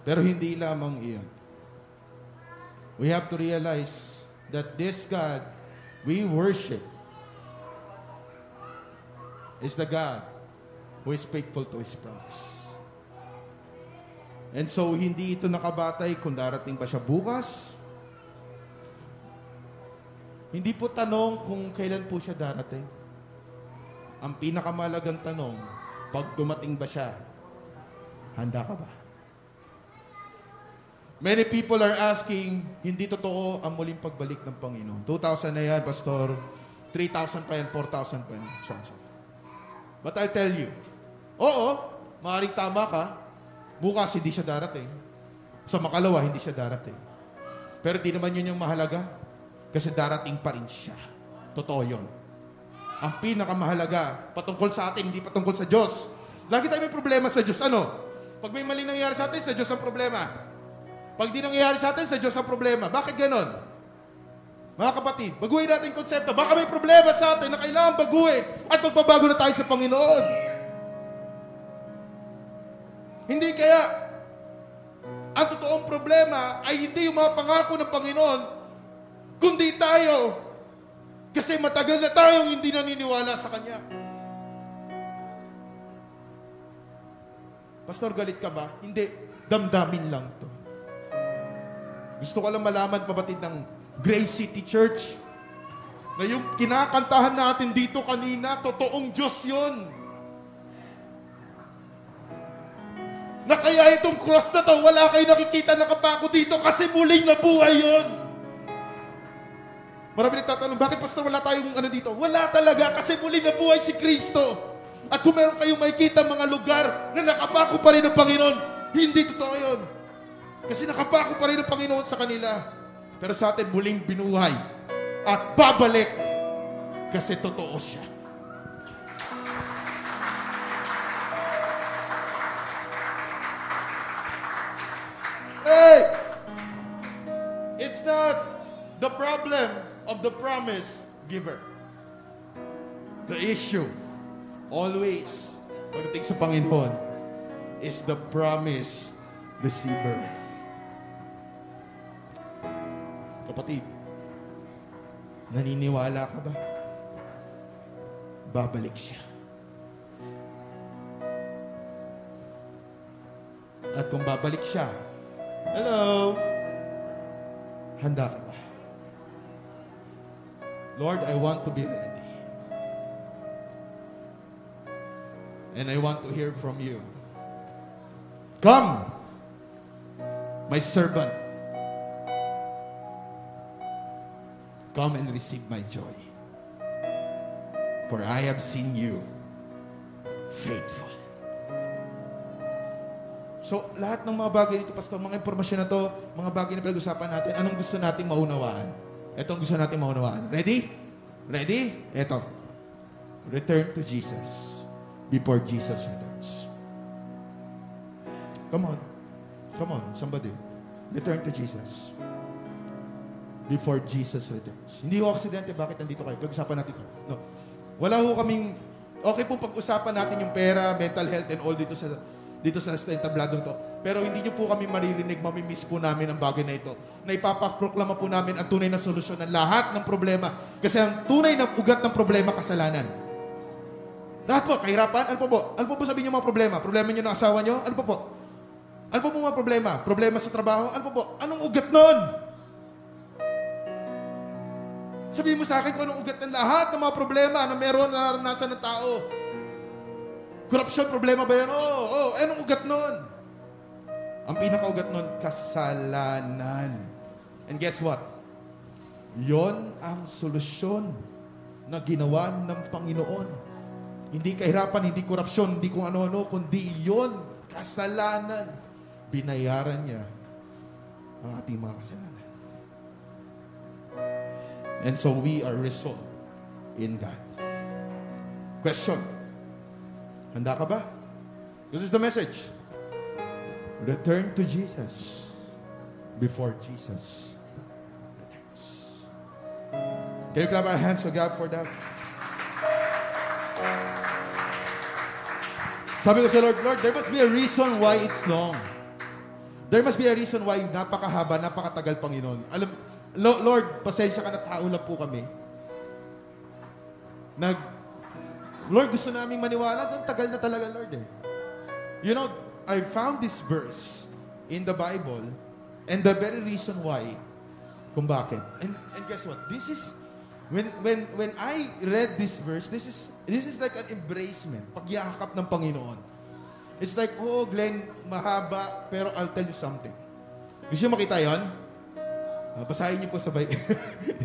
Pero hindi lamang iyon. We have to realize that this God we worship is the God who is faithful to His promise. And so, hindi ito nakabatay kung darating ba siya bukas. Hindi po tanong kung kailan po siya darating. Ang pinakamalagang tanong, pag dumating ba siya, handa ka ba? Many people are asking, hindi totoo ang muling pagbalik ng Panginoon. 2,000 na yan, Pastor. 3,000 pa yan, 4,000 pa yan. So so. But I'll tell you, oo, maaaring tama ka, bukas hindi siya darating. Sa makalawa, hindi siya darating. Pero di naman yun yung mahalaga. Kasi darating pa rin siya. Totoo yun. Ang pinakamahalaga, patungkol sa atin, hindi patungkol sa Diyos. Lagi tayo may problema sa Diyos. Ano? Pag may mali nangyayari sa atin, sa Diyos ang problema. Pag di nangyayari sa atin, sa Diyos ang problema. Bakit ganon? Mga kapatid, baguhin natin konsepto. Baka may problema sa atin na kailangan baguhin at magbabago na tayo sa Panginoon. Hindi kaya ang totoong problema ay hindi yung mga pangako ng Panginoon, kundi tayo. Kasi matagal na tayong hindi naniniwala sa Kanya. Pastor, galit ka ba? Hindi. Damdamin lang to. Gusto ko lang malaman, pabatid ng Grace City Church, na yung kinakantahan natin dito kanina, totoong Diyos yon. Na kaya itong cross na to, wala kayo nakikita na kapako dito kasi muling nabuhay yon. Marami nagtatanong, bakit pastor wala tayong ano dito? Wala talaga kasi muling nabuhay si Kristo. At kung meron kayong makikita mga lugar na nakapako pa rin ng Panginoon, hindi totoo yun. Kasi nakapako pa rin ng Panginoon sa kanila. Pero sa atin, muling binuhay. At babalik. Kasi totoo siya. The promise giver. The issue, always, pagdating sa Panginoon, is the promise receiver. Kapatid, naniniwala ka ba? Babalik siya. At kung babalik siya, hello, handa ka? Lord, I want to be ready. And I want to hear from you. Come, my servant. Come and receive my joy. For I have seen you faithful. So, lahat ng mga bagay dito, Pastor, mga impormasyon na to, mga bagay na pinag-usapan natin, anong gusto nating maunawaan? Ito ang gusto nating maunawaan. Ready? Ready? Ito. Return to Jesus before Jesus returns. Come on. Come on, somebody. Return to Jesus. Before Jesus returns. Hindi ko aksidente bakit nandito kayo. Pag-usapan natin ito. No. Wala ho kaming, okay pong pag-usapan natin yung pera, mental health, and all dito sa dito sa tabladong to. Pero hindi nyo po kami maririnig, mamimiss po namin ang bagay na ito. Na ipapaproklama po namin ang tunay na solusyon ng lahat ng problema. Kasi ang tunay na ugat ng problema, kasalanan. Lahat po, kahirapan, ano po po? Ano po po sabihin nyo mga problema? Problema nyo ng asawa nyo? Ano po po? Ano po po mga problema? Problema sa trabaho? Ano po po? Anong ugat nun? Sabihin mo sa akin kung anong ugat ng lahat ng mga problema na meron na naranasan ng tao. Corruption, problema ba yan? Oo, oh, oh. Anong ugat nun? Ang pinakaugat nun, kasalanan. And guess what? Yon ang solusyon na ginawa ng Panginoon. Hindi kahirapan, hindi korupsyon, hindi kung ano-ano, kundi yon kasalanan. Binayaran niya ang ating mga kasalanan. And so we are resolved in God. Question. Handa ka ba? This is the message. Return to Jesus before Jesus returns. Can you clap our hands to God for that? Sabi ko sa Lord, Lord, there must be a reason why it's long. There must be a reason why napakahaba, napakatagal, Panginoon. Alam, Lord, pasensya ka na tao lang po kami. Nag, Lord, gusto naming maniwala. Ang tagal na talaga, Lord eh. You know, I found this verse in the Bible and the very reason why kung bakit. And, and guess what? This is, when, when, when I read this verse, this is, this is like an embracement, pagyakap ng Panginoon. It's like, oh, Glenn, mahaba, pero I'll tell you something. Gusto nyo makita yon? Uh, basahin niyo po sabay.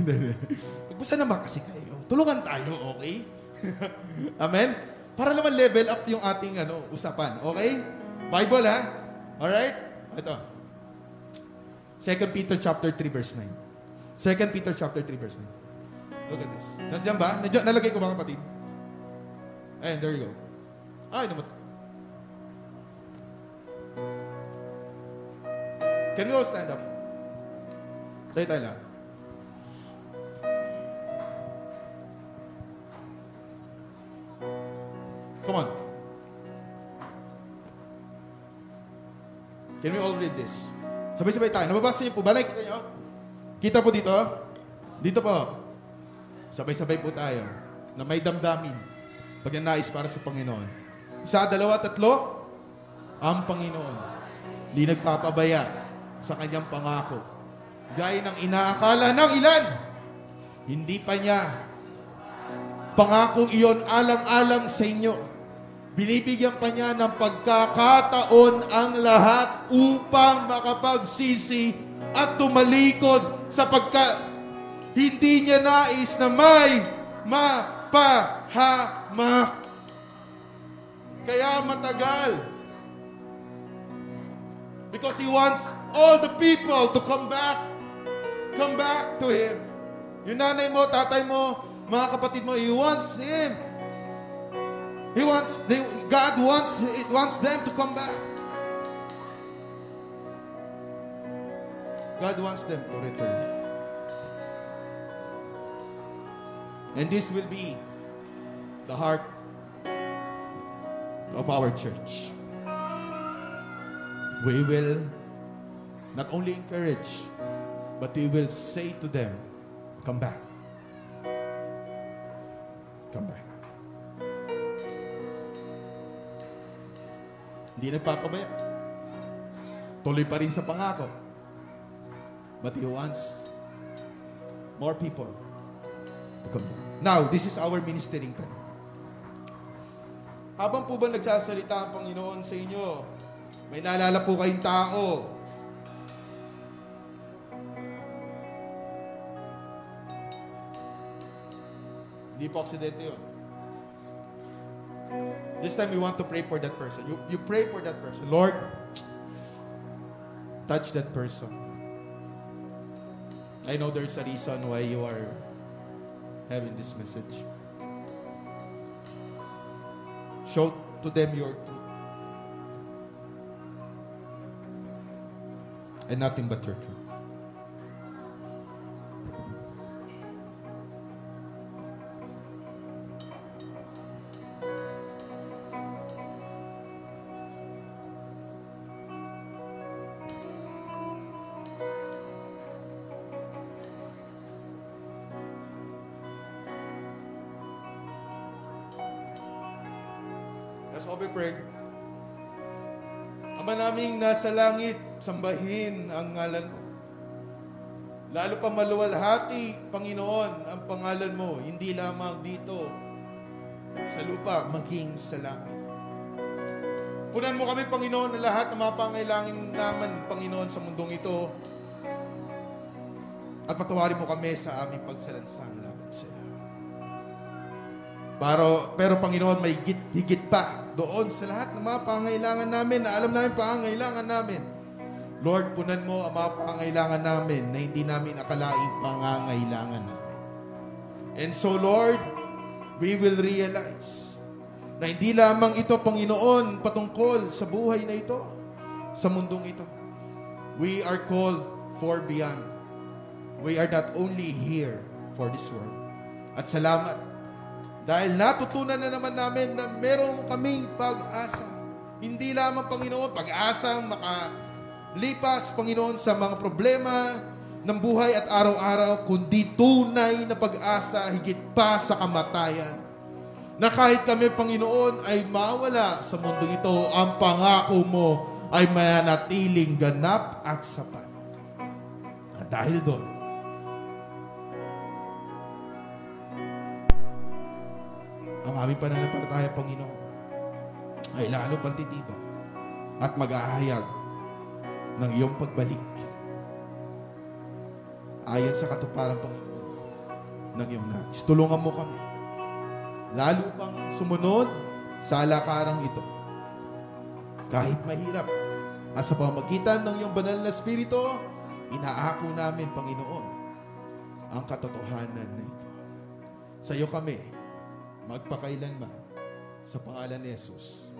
Magbasa naman kasi kayo. Tulungan tayo, okay? Amen? Para naman level up yung ating ano, usapan. Okay? Bible, ha? Alright? Ito. 2 Peter chapter 3 verse 9. 2 Peter chapter 3 verse 9. Look at this. Nasaan ba? Nadya, nalagay ko ba kapatid? Ayan, there you go. Ay, naman. Can we all stand up? Tayo tayo lang. Can we all read this? Sabay-sabay tayo. Nababasa niyo po ba? Like, kita niyo? Kita po dito? Dito po. Sabay-sabay po tayo. Na may damdamin. Pag nais para sa Panginoon. Isa, dalawa, tatlo. Ang Panginoon. Hindi nagpapabaya sa kanyang pangako. Gaya ng inaakala ng ilan. Hindi pa niya pangakong iyon alang-alang sa inyo Binibigyan pa niya ng pagkakataon ang lahat upang makapagsisi at tumalikod sapagkat hindi niya nais na may mapahamak. Kaya matagal. Because He wants all the people to come back. Come back to Him. Yung nanay mo, tatay mo, mga kapatid mo, He wants Him He wants, they, God wants, wants them to come back. God wants them to return. And this will be the heart of our church. We will not only encourage, but we will say to them, Come back. Come back. Hindi nagpapabaya. Tuloy pa rin sa pangako. But He wants more people to come back. Now, this is our ministering time. Habang po ba nagsasalita ang Panginoon sa inyo, may naalala po kayong tao. Hindi po aksidente yun. This time we want to pray for that person. You, you pray for that person. Lord, touch that person. I know there's a reason why you are having this message. Show to them your truth. And nothing but your truth. Nasa langit, sambahin ang ngalan mo. Lalo pa maluwalhati, Panginoon, ang pangalan mo, hindi lamang dito sa lupa, maging sa langit. Punan mo kami, Panginoon, na lahat ng mga pangailangan naman, Panginoon, sa mundong ito. At patawarin mo kami sa aming pagsalansang laban sa iyo. Pero, pero Panginoon, may higit, higit pa doon sa lahat ng mga pangailangan namin na alam namin pangailangan namin. Lord, punan mo ang mga pangailangan namin na hindi namin akalaing pangangailangan namin. And so, Lord, we will realize na hindi lamang ito, Panginoon, patungkol sa buhay na ito, sa mundong ito. We are called for beyond. We are not only here for this world. At salamat dahil natutunan na naman namin na meron kaming pag-asa. Hindi lamang, Panginoon, pag-asang makalipas, Panginoon, sa mga problema ng buhay at araw-araw, kundi tunay na pag-asa higit pa sa kamatayan. Na kahit kami, Panginoon, ay mawala sa mundo ito, ang pangako mo ay mananatiling ganap at sapat. At dahil doon, ang aming pananampalataya, Panginoon, ay lalo pang titibak at mag-ahayag ng iyong pagbalik ayon sa katuparan, Panginoon, ng iyong nais. Tulungan mo kami lalo pang sumunod sa alakarang ito. Kahit mahirap, at sa pamagitan ng iyong banal na Espiritu, inaako namin, Panginoon, ang katotohanan na ito. Sa iyo kami, magpakailanman sa pangalan ni Jesus.